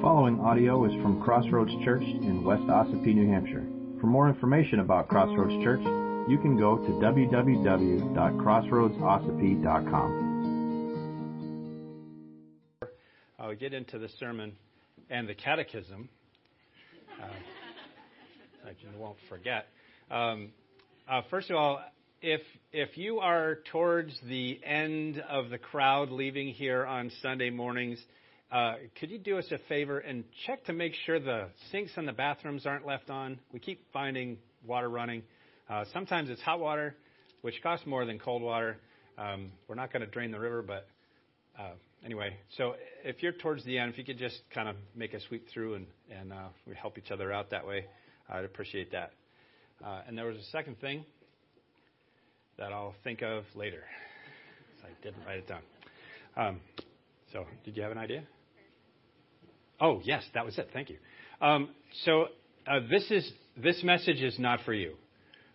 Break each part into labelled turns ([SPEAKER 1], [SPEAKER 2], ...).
[SPEAKER 1] following audio is from Crossroads Church in West Ossipee, New Hampshire. For more information about Crossroads Church, you can go to www.crossroadsossipee.com.
[SPEAKER 2] I'll get into the sermon and the catechism. Uh, I won't forget. Um, uh, first of all, if if you are towards the end of the crowd leaving here on Sunday mornings, uh, could you do us a favor and check to make sure the sinks and the bathrooms aren't left on? We keep finding water running. Uh, sometimes it's hot water, which costs more than cold water. Um, we're not going to drain the river, but uh, anyway. So if you're towards the end, if you could just kind of make a sweep through and and uh, we help each other out that way, I'd appreciate that. Uh, and there was a second thing that I'll think of later. I didn't write it down. Um, so, did you have an idea? Oh, yes, that was it. Thank you. Um, so, uh, this is this message is not for you.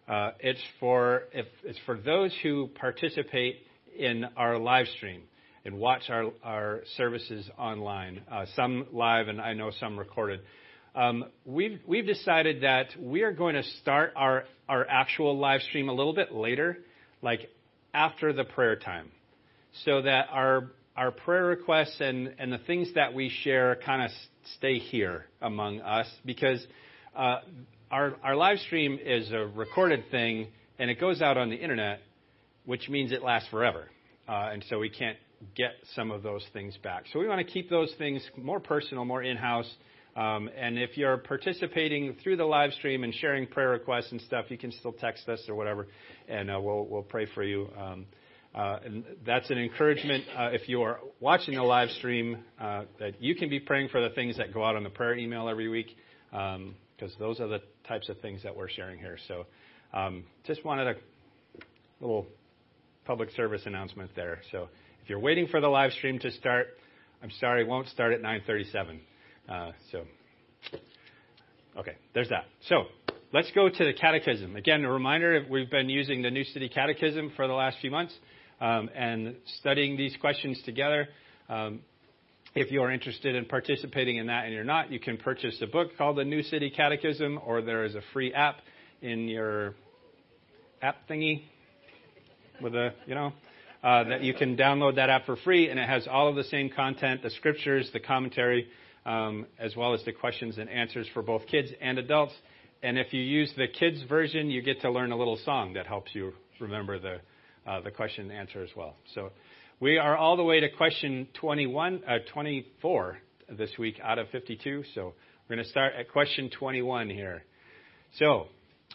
[SPEAKER 2] Uh, it's for if, it's for those who participate in our live stream and watch our our services online. Uh, some live, and I know some recorded. Um, we've we've decided that we are going to start our our actual live stream a little bit later like after the prayer time, so that our our prayer requests and, and the things that we share kind of stay here among us because uh, our our live stream is a recorded thing and it goes out on the internet, which means it lasts forever, uh, and so we can't get some of those things back. So we want to keep those things more personal, more in-house. Um, and if you're participating through the live stream and sharing prayer requests and stuff, you can still text us or whatever, and uh, we'll we'll pray for you. Um, uh, and that's an encouragement uh, if you are watching the live stream uh, that you can be praying for the things that go out on the prayer email every week, because um, those are the types of things that we're sharing here. So, um, just wanted a little public service announcement there. So, if you're waiting for the live stream to start, I'm sorry, it won't start at 9:37. Uh, so, okay, there's that. So, let's go to the catechism. Again, a reminder we've been using the New City Catechism for the last few months and studying these questions together. Um, if you are interested in participating in that and you're not, you can purchase a book called the New City Catechism, or there is a free app in your app thingy with a, you know, uh, that you can download that app for free, and it has all of the same content, the scriptures, the commentary, um, as well as the questions and answers for both kids and adults. And if you use the kids version, you get to learn a little song that helps you remember the, uh, the question and answer as well. So we are all the way to question 21, uh, 24 this week out of 52. So we're going to start at question 21 here. So,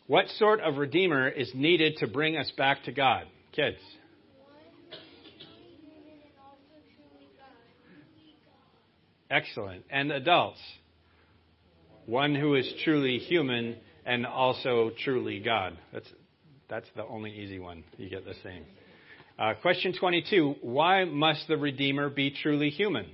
[SPEAKER 2] what sort of redeemer is needed to bring us back to God? Kids. Excellent. And adults, one who is truly human and also truly God. That's, that's the only easy one. You get the same. Uh, question 22 Why must the Redeemer be truly human?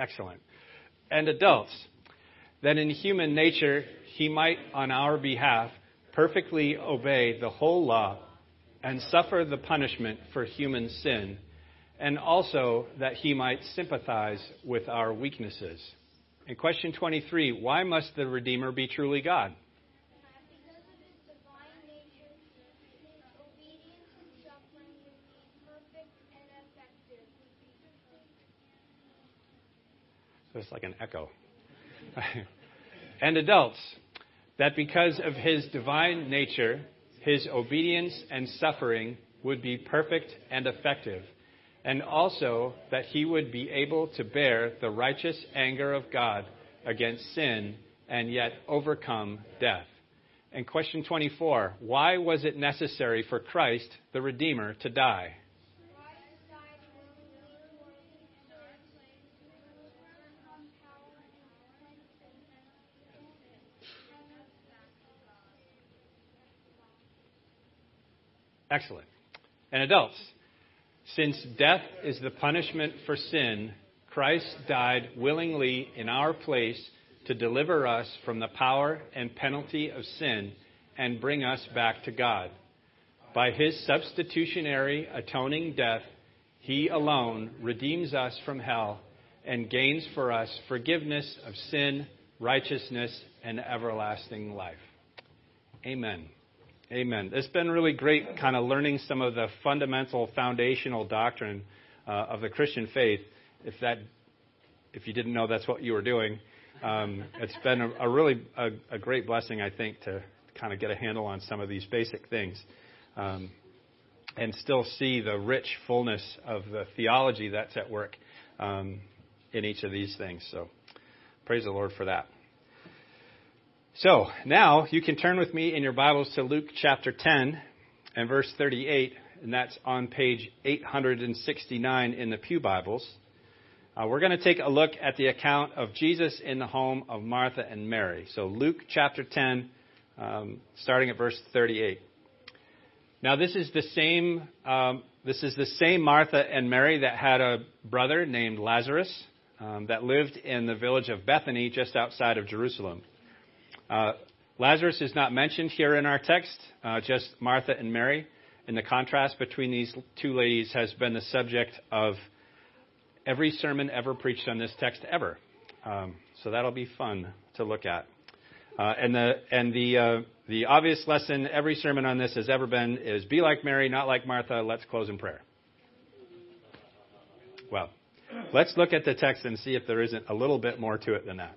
[SPEAKER 2] Excellent. And adults, that in human nature he might, on our behalf, perfectly obey the whole law and suffer the punishment for human sin, and also that he might sympathize with our weaknesses. In question 23, why must the Redeemer be truly God? So it's like an echo. and adults, that because of his divine nature, his obedience and suffering would be perfect and effective, and also that he would be able to bear the righteous anger of God against sin and yet overcome death. And question 24 Why was it necessary for Christ, the Redeemer, to die? Excellent. And adults, since death is the punishment for sin, Christ died willingly in our place to deliver us from the power and penalty of sin and bring us back to God. By his substitutionary atoning death, he alone redeems us from hell and gains for us forgiveness of sin, righteousness, and everlasting life. Amen. Amen. It's been really great kind of learning some of the fundamental foundational doctrine uh, of the Christian faith. If that if you didn't know that's what you were doing, um, it's been a, a really a, a, great blessing, I think, to kind of get a handle on some of these basic things, um, and still see the rich fullness of the theology that's at work um, in each of these things. So, praise the Lord for that. So now you can turn with me in your Bibles to Luke chapter 10 and verse 38, and that's on page 869 in the Pew Bibles. Uh, we're going to take a look at the account of Jesus in the home of Martha and Mary. So, Luke chapter 10, um, starting at verse 38. Now, this is the same. Um, this is the same Martha and Mary that had a brother named Lazarus um, that lived in the village of Bethany, just outside of Jerusalem. Uh, Lazarus is not mentioned here in our text, uh, just Martha and Mary. And the contrast between these two ladies has been the subject of every sermon ever preached on this text ever. Um, so that'll be fun to look at. Uh, and the and the uh, the obvious lesson every sermon on this has ever been is be like Mary, not like Martha. Let's close in prayer. Well, let's look at the text and see if there isn't a little bit more to it than that.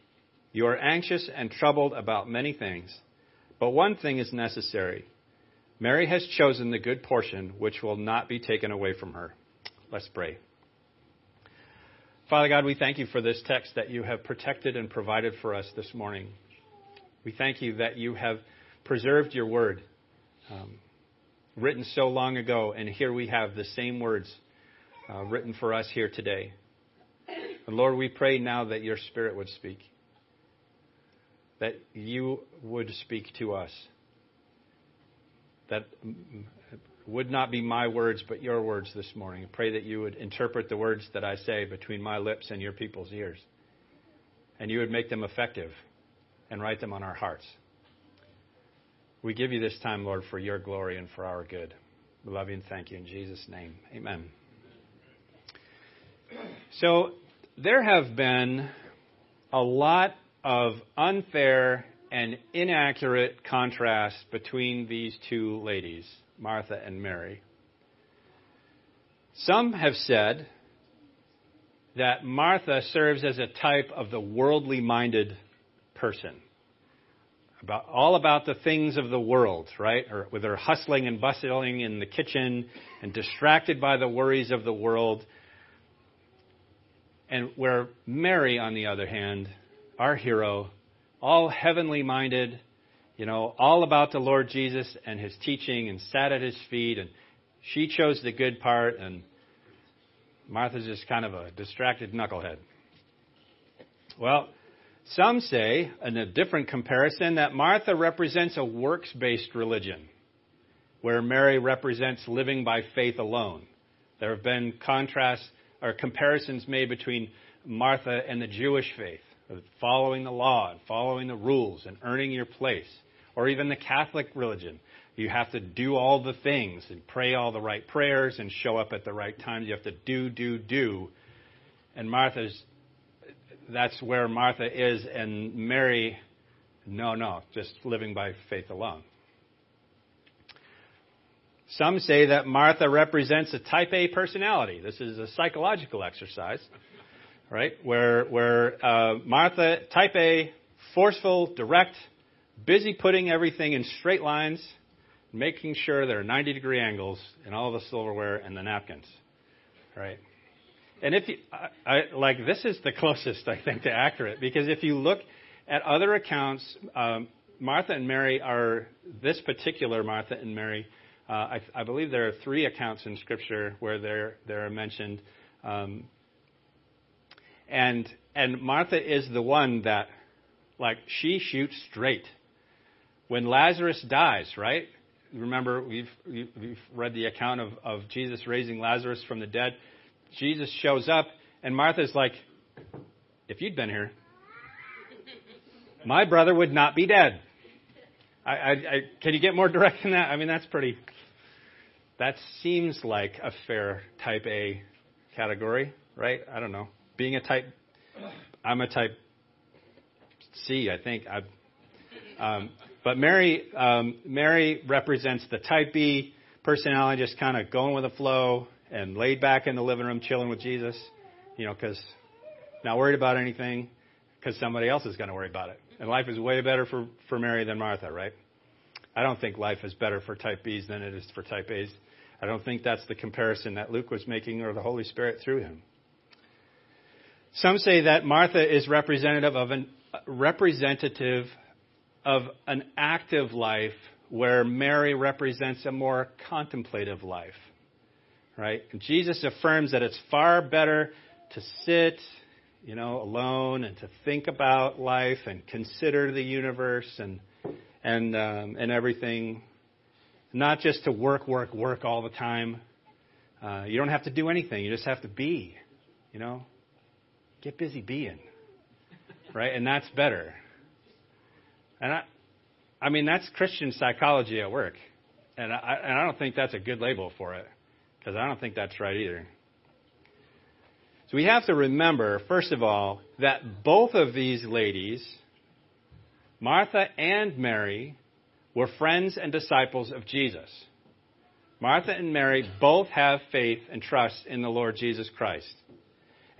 [SPEAKER 2] you are anxious and troubled about many things, but one thing is necessary. Mary has chosen the good portion which will not be taken away from her. Let's pray. Father God, we thank you for this text that you have protected and provided for us this morning. We thank you that you have preserved your word, um, written so long ago, and here we have the same words uh, written for us here today. And Lord, we pray now that your Spirit would speak, that you would speak to us, that would not be my words, but your words this morning. I pray that you would interpret the words that I say between my lips and your people's ears. And you would make them effective and write them on our hearts. We give you this time, Lord, for your glory and for our good. We love you and thank you in Jesus' name. Amen. So, there have been a lot of unfair and inaccurate contrast between these two ladies. Martha and Mary. Some have said that Martha serves as a type of the worldly minded person. About, all about the things of the world, right? Or with her hustling and bustling in the kitchen and distracted by the worries of the world. And where Mary, on the other hand, our hero, all heavenly minded, you know, all about the Lord Jesus and his teaching and sat at his feet. And she chose the good part, and Martha's just kind of a distracted knucklehead. Well, some say, in a different comparison, that Martha represents a works based religion, where Mary represents living by faith alone. There have been contrasts or comparisons made between Martha and the Jewish faith, following the law and following the rules and earning your place or even the Catholic religion. You have to do all the things and pray all the right prayers and show up at the right times. You have to do, do, do. And Martha's, that's where Martha is, and Mary, no, no, just living by faith alone. Some say that Martha represents a type A personality. This is a psychological exercise, right? Where, where uh, Martha, type A, forceful, direct, busy putting everything in straight lines, making sure there are 90 degree angles in all the silverware and the napkins. Right? And if you, I, I, like, this is the closest, I think, to accurate, because if you look at other accounts, um, Martha and Mary are this particular Martha and Mary. Uh, I, I, believe there are three accounts in Scripture where they're they're mentioned, um, and and Martha is the one that, like, she shoots straight. When Lazarus dies, right? Remember, we've we've read the account of, of Jesus raising Lazarus from the dead. Jesus shows up, and Martha's like, "If you'd been here, my brother would not be dead. I, I, I, can you get more direct than that? I mean, that's pretty. That seems like a fair type A category, right? I don't know. Being a type, I'm a type C, I think. Um, but Mary, um, Mary represents the type B personality, just kind of going with the flow and laid back in the living room, chilling with Jesus. You know, because not worried about anything, because somebody else is going to worry about it. And life is way better for, for Mary than Martha, right? I don't think life is better for type Bs than it is for type As. I don't think that's the comparison that Luke was making or the Holy Spirit through him. Some say that Martha is representative of an representative of an active life where Mary represents a more contemplative life. Right? And Jesus affirms that it's far better to sit you know, alone and to think about life and consider the universe and and um, and everything. Not just to work, work, work all the time. Uh, you don't have to do anything. You just have to be. You know, get busy being, right? And that's better. And I, I mean, that's Christian psychology at work, and I and I don't think that's a good label for it because I don't think that's right either. So we have to remember, first of all, that both of these ladies, Martha and Mary, were friends and disciples of Jesus. Martha and Mary both have faith and trust in the Lord Jesus Christ.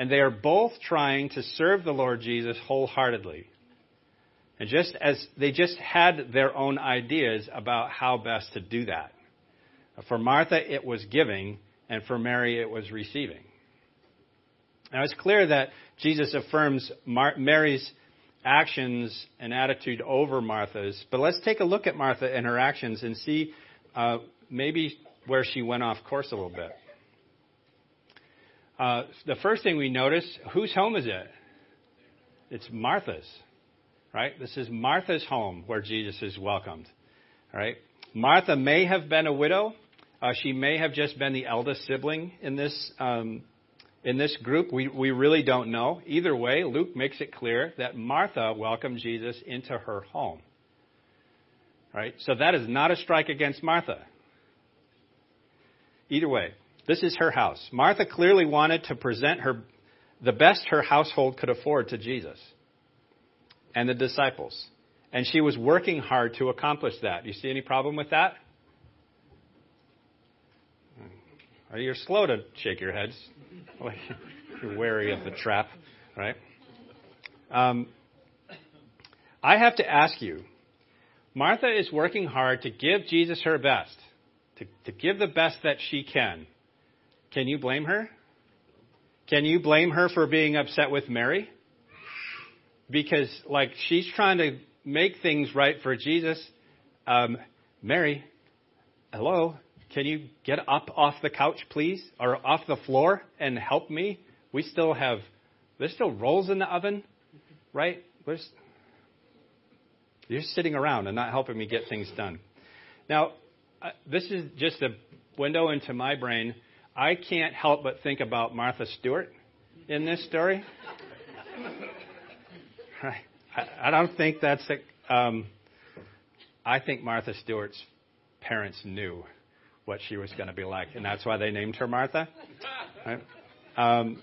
[SPEAKER 2] And they are both trying to serve the Lord Jesus wholeheartedly. And just as they just had their own ideas about how best to do that. For Martha, it was giving, and for Mary, it was receiving. Now, it's clear that Jesus affirms Mar- Mary's actions and attitude over Martha's, but let's take a look at Martha and her actions and see uh, maybe where she went off course a little bit. Uh, the first thing we notice whose home is it? It's Martha's, right? This is Martha's home where Jesus is welcomed, right? Martha may have been a widow. Uh, she may have just been the eldest sibling in this um, in this group, we, we really don't know. Either way, Luke makes it clear that Martha welcomed Jesus into her home. Right? So that is not a strike against Martha. Either way, this is her house. Martha clearly wanted to present her the best her household could afford to Jesus and the disciples. And she was working hard to accomplish that. You see any problem with that? You're slow to shake your heads. You're wary of the trap, right? Um, I have to ask you Martha is working hard to give Jesus her best, to, to give the best that she can. Can you blame her? Can you blame her for being upset with Mary? Because, like, she's trying to make things right for Jesus. Um, Mary, hello, can you get up off the couch, please? Or off the floor and help me? We still have, there's still rolls in the oven, right? You're sitting around and not helping me get things done. Now, uh, this is just a window into my brain. I can't help but think about Martha Stewart in this story. I, I don't think that's a, um, I think Martha Stewart's parents knew what she was going to be like, and that's why they named her Martha. Um,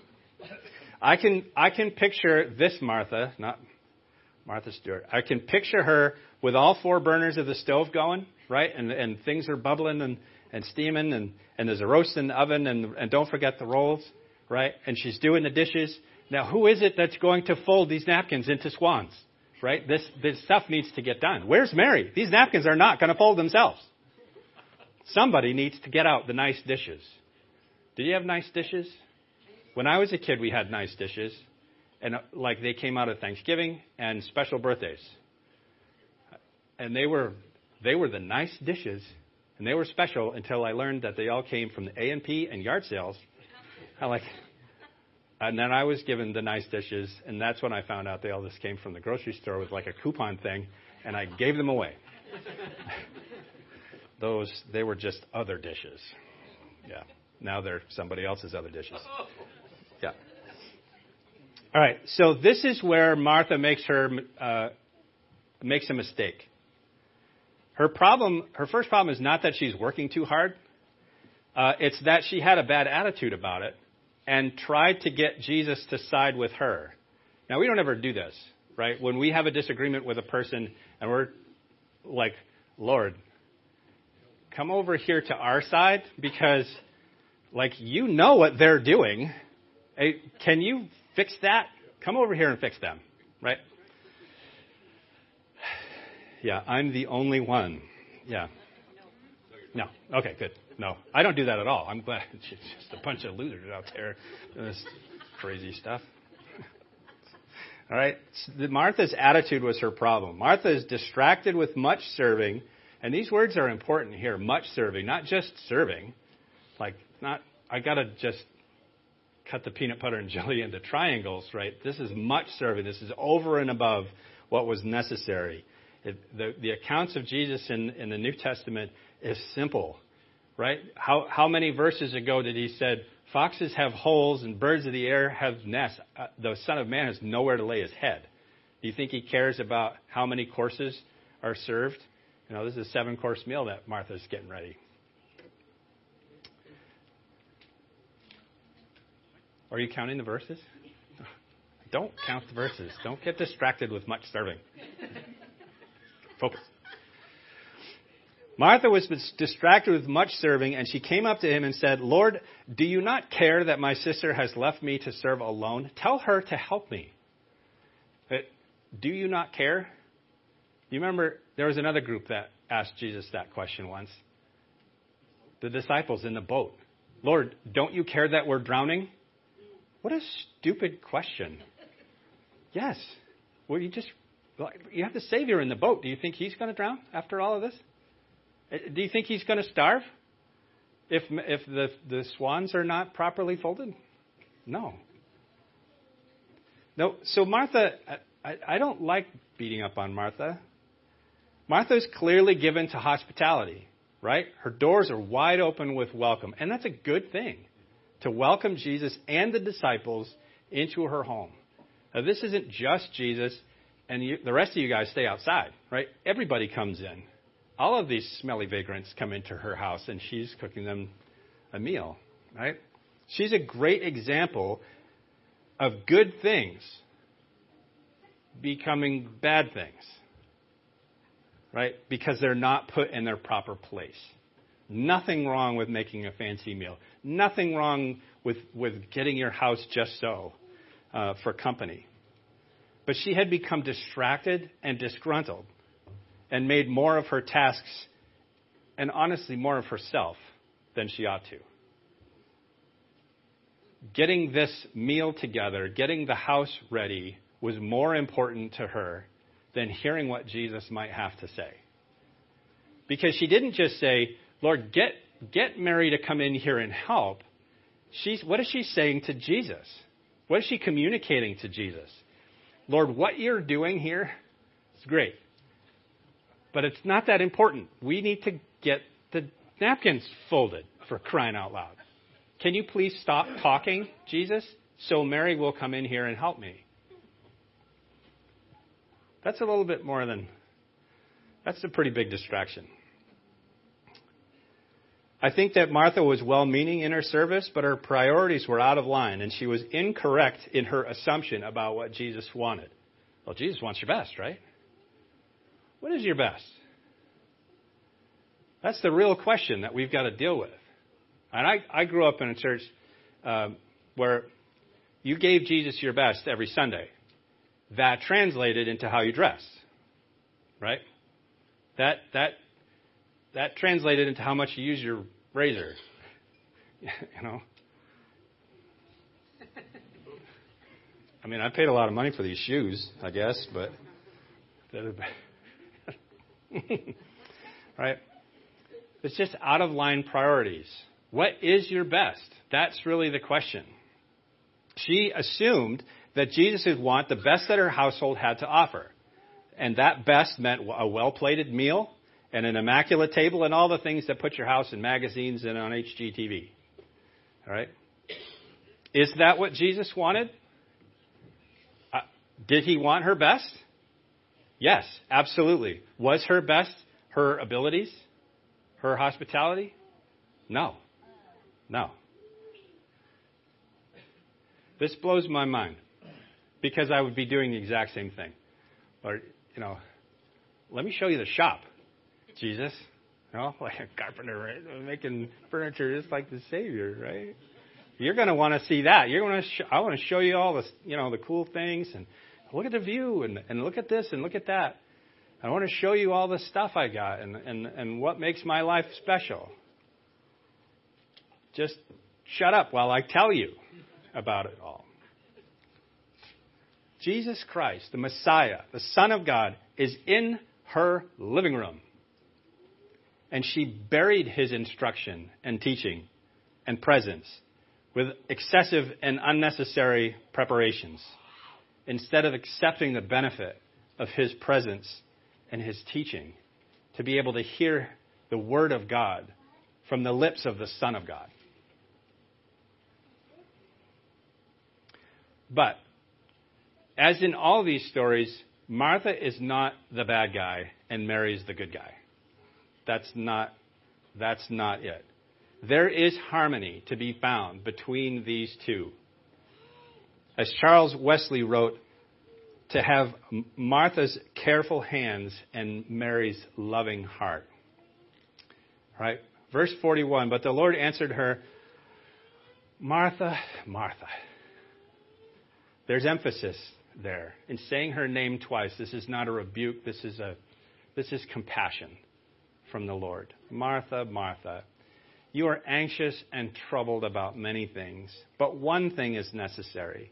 [SPEAKER 2] I can I can picture this Martha, not Martha Stewart. I can picture her with all four burners of the stove going, right, and and things are bubbling and and steaming, and and there's a roast in the oven, and and don't forget the rolls, right, and she's doing the dishes. Now, who is it that's going to fold these napkins into swans? Right? This this stuff needs to get done. Where's Mary? These napkins are not going to fold themselves. Somebody needs to get out the nice dishes. Did you have nice dishes? When I was a kid, we had nice dishes. and uh, like they came out of Thanksgiving and special birthdays. And they were they were the nice dishes, and they were special until I learned that they all came from the A and P and yard sales. I like, and then I was given the nice dishes, and that's when I found out they all just came from the grocery store with like a coupon thing, and I gave them away. Those they were just other dishes. Yeah. Now they're somebody else's other dishes. Yeah. All right. So this is where Martha makes her uh, makes a mistake. Her problem, her first problem is not that she's working too hard. Uh, it's that she had a bad attitude about it and tried to get Jesus to side with her. Now we don't ever do this, right? When we have a disagreement with a person and we're like, Lord, come over here to our side because, like, you know what they're doing. Hey, can you fix that? Come over here and fix them, right? Yeah, I'm the only one. Yeah. No. Okay, good. No, I don't do that at all. I'm glad it's just a bunch of losers out there doing this crazy stuff. all right. Martha's attitude was her problem. Martha is distracted with much serving, and these words are important here. Much serving, not just serving. Like not. I gotta just cut the peanut butter and jelly into triangles, right? This is much serving. This is over and above what was necessary. The, the accounts of Jesus in, in the New Testament is simple, right? How, how many verses ago did he said, foxes have holes and birds of the air have nests. Uh, the Son of Man has nowhere to lay his head. Do you think he cares about how many courses are served? You know, this is a seven course meal that Martha's getting ready. Are you counting the verses? Don't count the verses. Don't get distracted with much serving. Focus. Martha was distracted with much serving, and she came up to him and said, Lord, do you not care that my sister has left me to serve alone? Tell her to help me. But do you not care? You remember there was another group that asked Jesus that question once. The disciples in the boat. Lord, don't you care that we're drowning? What a stupid question. Yes. Well, you just you have the Savior in the boat. Do you think he's going to drown after all of this? Uh, do you think he's going to starve if, if the, the swans are not properly folded? No. No. So Martha, I, I don't like beating up on Martha. Martha is clearly given to hospitality, right? Her doors are wide open with welcome, and that's a good thing to welcome Jesus and the disciples into her home. Now, this isn't just Jesus and you, the rest of you guys stay outside, right? Everybody comes in. All of these smelly vagrants come into her house, and she's cooking them a meal, right? She's a great example of good things becoming bad things, right? Because they're not put in their proper place. Nothing wrong with making a fancy meal. Nothing wrong with, with getting your house just so uh, for company. But she had become distracted and disgruntled and made more of her tasks and honestly more of herself than she ought to. Getting this meal together, getting the house ready, was more important to her than hearing what Jesus might have to say. Because she didn't just say, Lord, get, get Mary to come in here and help. She's, what is she saying to Jesus? What is she communicating to Jesus? Lord, what you're doing here is great. But it's not that important. We need to get the napkins folded for crying out loud. Can you please stop talking, Jesus, so Mary will come in here and help me? That's a little bit more than, that's a pretty big distraction. I think that Martha was well meaning in her service, but her priorities were out of line, and she was incorrect in her assumption about what Jesus wanted. Well, Jesus wants your best, right? What is your best? That's the real question that we've got to deal with. And I, I grew up in a church um, where you gave Jesus your best every Sunday. That translated into how you dress, right? That that that translated into how much you use your razor. you know. I mean, I paid a lot of money for these shoes, I guess, but. right? It's just out of line priorities. What is your best? That's really the question. She assumed that Jesus would want the best that her household had to offer. And that best meant a well plated meal and an immaculate table and all the things that put your house in magazines and on HGTV. All right? Is that what Jesus wanted? Uh, did he want her best? Yes, absolutely. Was her best her abilities? Her hospitality? No. No. This blows my mind because I would be doing the exact same thing. Or, you know, let me show you the shop, Jesus. Know, like a carpenter, right? Making furniture just like the Savior, right? You're going to want to see that. You're going to. Sh- I want to show you all the, you know, the cool things and look at the view and, and look at this and look at that. I want to show you all the stuff I got and, and, and what makes my life special. Just shut up while I tell you about it all. Jesus Christ, the Messiah, the Son of God, is in her living room. And she buried his instruction and teaching and presence with excessive and unnecessary preparations instead of accepting the benefit of his presence and his teaching to be able to hear the word of God from the lips of the Son of God. But, as in all these stories, Martha is not the bad guy and Mary is the good guy. That's not, that's not it. There is harmony to be found between these two. As Charles Wesley wrote, to have Martha's careful hands and Mary's loving heart. Right? Verse 41 But the Lord answered her, Martha, Martha. There's emphasis there in saying her name twice. This is not a rebuke, this is, a, this is compassion from the Lord. Martha, Martha. You are anxious and troubled about many things, but one thing is necessary.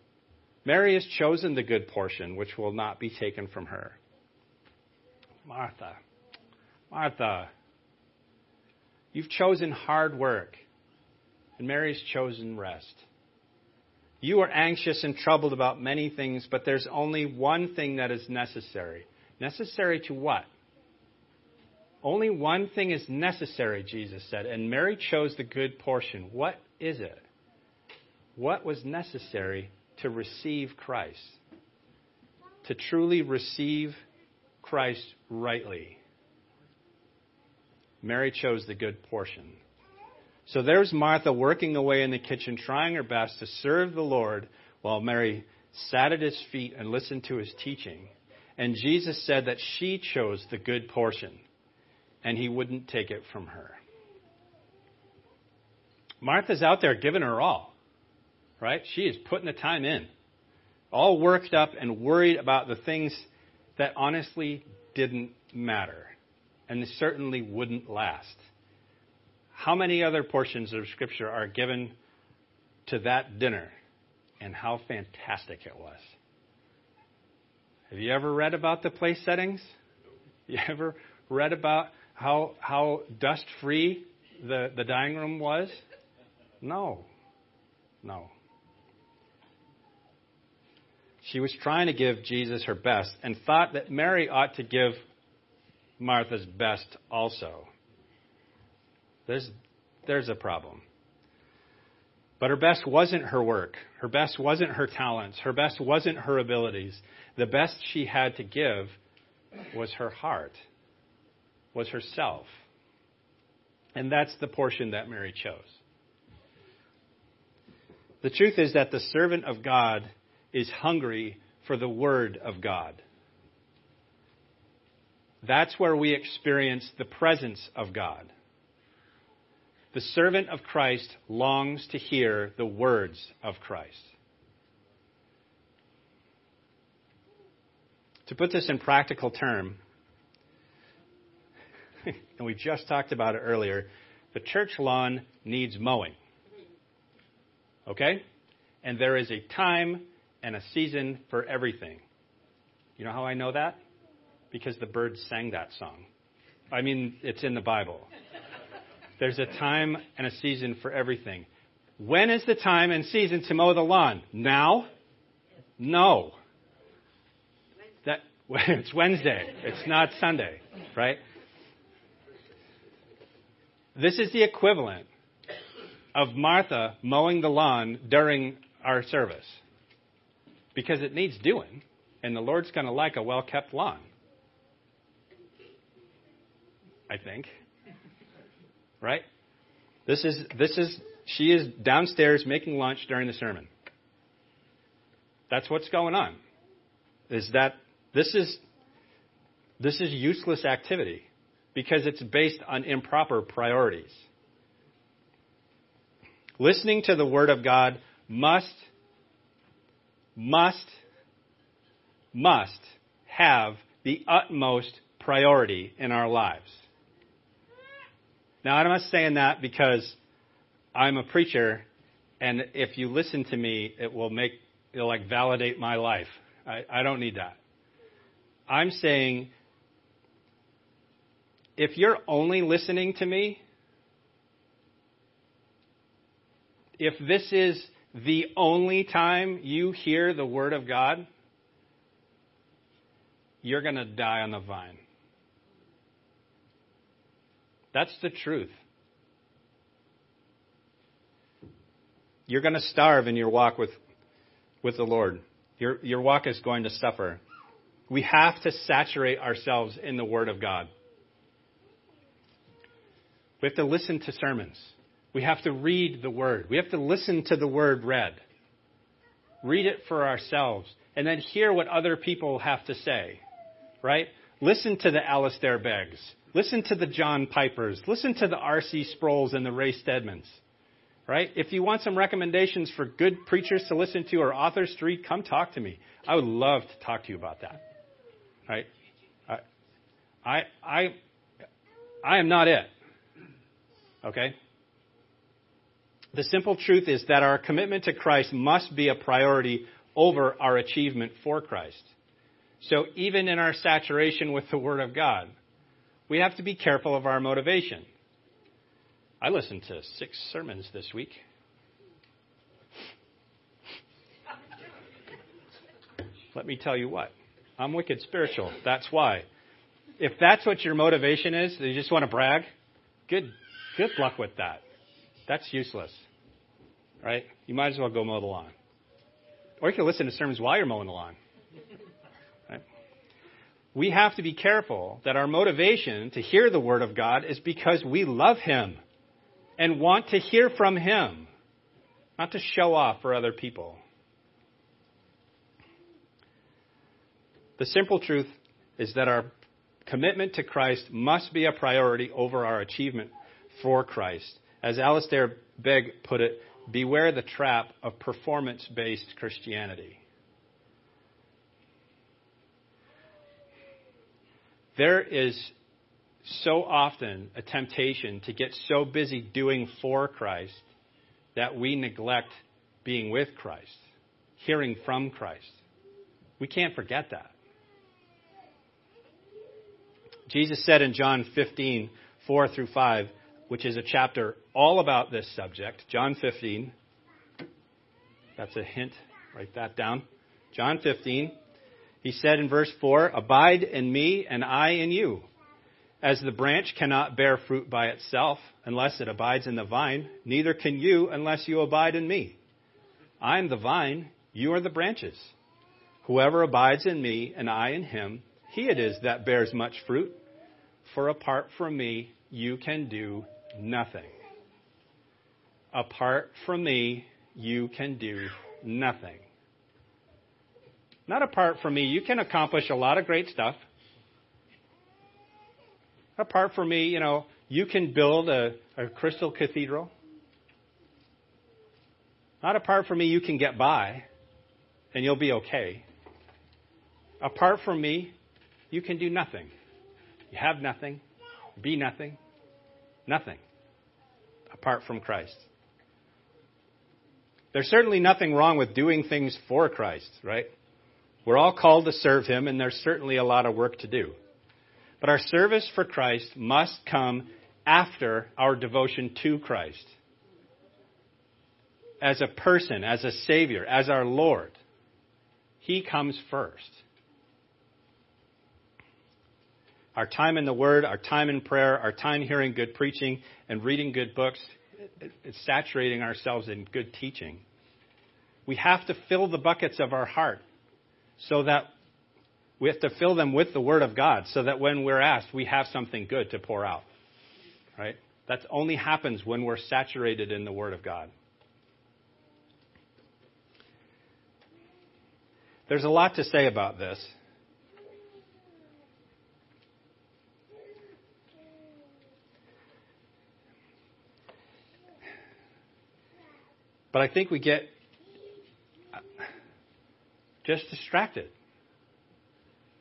[SPEAKER 2] Mary has chosen the good portion, which will not be taken from her. Martha, Martha, you've chosen hard work, and Mary's chosen rest. You are anxious and troubled about many things, but there's only one thing that is necessary. Necessary to what? Only one thing is necessary, Jesus said, and Mary chose the good portion. What is it? What was necessary to receive Christ? To truly receive Christ rightly. Mary chose the good portion. So there's Martha working away in the kitchen, trying her best to serve the Lord, while Mary sat at his feet and listened to his teaching. And Jesus said that she chose the good portion, and he wouldn't take it from her. Martha's out there giving her all, right? She is putting the time in, all worked up and worried about the things that honestly didn't matter and certainly wouldn't last. How many other portions of Scripture are given to that dinner and how fantastic it was? Have you ever read about the place settings? You ever read about how, how dust free the, the dining room was? No. No. She was trying to give Jesus her best and thought that Mary ought to give Martha's best also. There's, there's a problem. But her best wasn't her work. Her best wasn't her talents. Her best wasn't her abilities. The best she had to give was her heart, was herself. And that's the portion that Mary chose. The truth is that the servant of God is hungry for the Word of God. That's where we experience the presence of God. The servant of Christ longs to hear the words of Christ. To put this in practical term, and we just talked about it earlier, the church lawn needs mowing. Okay? And there is a time and a season for everything. You know how I know that? Because the Byrds sang that song. I mean, it's in the Bible. There's a time and a season for everything. When is the time and season to mow the lawn? Now? No. That it's Wednesday. It's not Sunday, right? This is the equivalent of Martha mowing the lawn during our service. Because it needs doing, and the Lord's going to like a well kept lawn. I think. Right? This is this is she is downstairs making lunch during the sermon. That's what's going on. Is that this is this is useless activity because it's based on improper priorities. Listening to the word of God must must must have the utmost priority in our lives. Now, I'm not saying that because I'm a preacher, and if you listen to me, it will make it'll like validate my life. I, I don't need that. I'm saying if you're only listening to me, if this is the only time you hear the Word of God, you're going to die on the vine. That's the truth. You're going to starve in your walk with, with the Lord. Your, your walk is going to suffer. We have to saturate ourselves in the Word of God. We have to listen to sermons. We have to read the Word. We have to listen to the Word read. Read it for ourselves. And then hear what other people have to say. Right? Listen to the Alistair Beggs. Listen to the John Pipers. Listen to the R.C. Sproul's and the Ray Stedmans right? If you want some recommendations for good preachers to listen to or authors to read, come talk to me. I would love to talk to you about that. Right? I, I, I, I am not it. Okay? The simple truth is that our commitment to Christ must be a priority over our achievement for Christ. So even in our saturation with the Word of God, we have to be careful of our motivation. I listened to six sermons this week. Let me tell you what. I'm wicked spiritual. That's why. If that's what your motivation is, you just want to brag, good good luck with that. That's useless. Right? You might as well go mow the lawn. Or you can listen to sermons while you're mowing the lawn. Right? We have to be careful that our motivation to hear the Word of God is because we love Him and want to hear from Him, not to show off for other people. The simple truth is that our commitment to Christ must be a priority over our achievement for Christ. As Alistair Begg put it, beware the trap of performance based Christianity. There is so often a temptation to get so busy doing for Christ that we neglect being with Christ, hearing from Christ. We can't forget that. Jesus said in John 15, 4 through 5, which is a chapter all about this subject, John 15, that's a hint, write that down. John 15, he said in verse 4, Abide in me and I in you. As the branch cannot bear fruit by itself unless it abides in the vine, neither can you unless you abide in me. I am the vine, you are the branches. Whoever abides in me and I in him, he it is that bears much fruit. For apart from me, you can do nothing. Apart from me, you can do nothing. Not apart from me, you can accomplish a lot of great stuff. Apart from me, you know, you can build a, a crystal cathedral. Not apart from me, you can get by and you'll be okay. Apart from me, you can do nothing. You have nothing, be nothing, nothing apart from Christ. There's certainly nothing wrong with doing things for Christ, right? We're all called to serve Him, and there's certainly a lot of work to do. But our service for Christ must come after our devotion to Christ. As a person, as a Savior, as our Lord. He comes first. Our time in the Word, our time in prayer, our time hearing good preaching and reading good books, it's saturating ourselves in good teaching. We have to fill the buckets of our heart so that we have to fill them with the Word of God so that when we're asked, we have something good to pour out. Right? That only happens when we're saturated in the Word of God. There's a lot to say about this. But I think we get uh, just distracted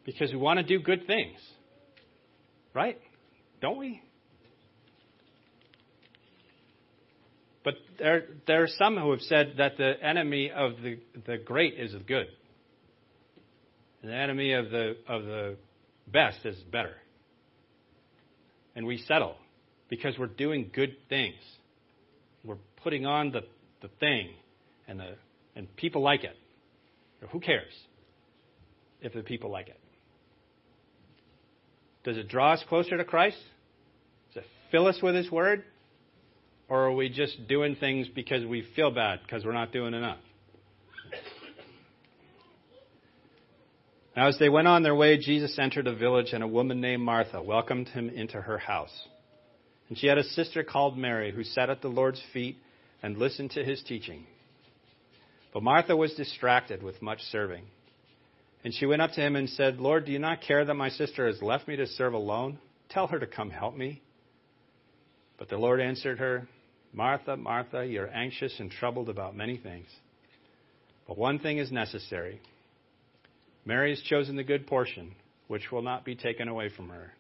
[SPEAKER 2] because we want to do good things. Right? Don't we? But there, there are some who have said that the enemy of the, the great is the good. And the enemy of the, of the best is better. And we settle because we're doing good things. We're putting on the, the thing, and, the, and people like it. Who cares if the people like it? Does it draw us closer to Christ? Does it fill us with His Word? Or are we just doing things because we feel bad because we're not doing enough? Now, as they went on their way, Jesus entered a village, and a woman named Martha welcomed him into her house. And she had a sister called Mary who sat at the Lord's feet and listened to his teaching. But Martha was distracted with much serving. And she went up to him and said, Lord, do you not care that my sister has left me to serve alone? Tell her to come help me. But the Lord answered her, Martha, Martha, you're anxious and troubled about many things. But one thing is necessary. Mary has chosen the good portion, which will not be taken away from her.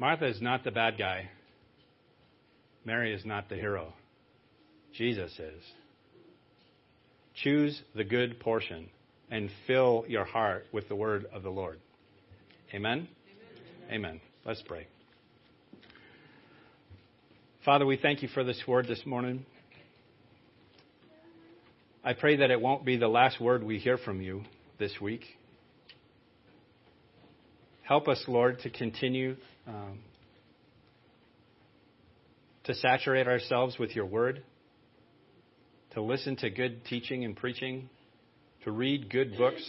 [SPEAKER 2] Martha is not the bad guy. Mary is not the hero. Jesus is. Choose the good portion and fill your heart with the word of the Lord. Amen? Amen. Amen. Let's pray. Father, we thank you for this word this morning. I pray that it won't be the last word we hear from you this week. Help us, Lord, to continue um, to saturate ourselves with your word to listen to good teaching and preaching, to read good books.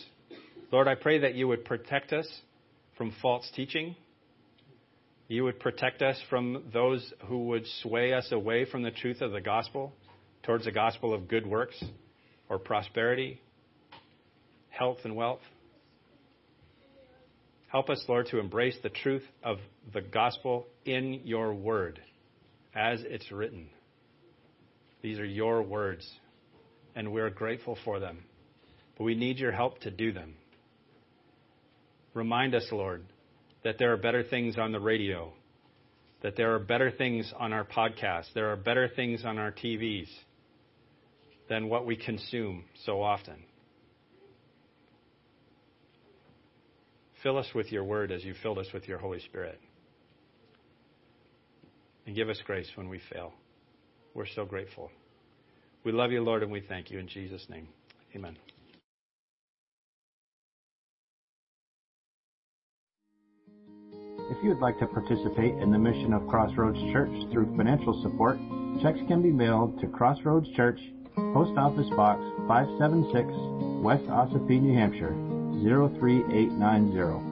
[SPEAKER 2] Lord, I pray that you would protect us from false teaching. You would protect us from those who would sway us away from the truth of the gospel towards the gospel of good works or prosperity, health, and wealth. Help us, Lord, to embrace the truth of the gospel in your word as it's written. These are your words, and we're grateful for them. But we need your help to do them. Remind us, Lord, that there are better things on the radio, that there are better things on our podcasts, there are better things on our TVs than what we consume so often. Fill us with your word as you filled us with your Holy Spirit. And give us grace when we fail. We're so grateful. We love you, Lord, and we thank you in Jesus' name. Amen.
[SPEAKER 1] If you would like to participate in the mission of Crossroads Church through financial support, checks can be mailed to Crossroads Church, Post Office Box 576, West Ossipee, New Hampshire 03890.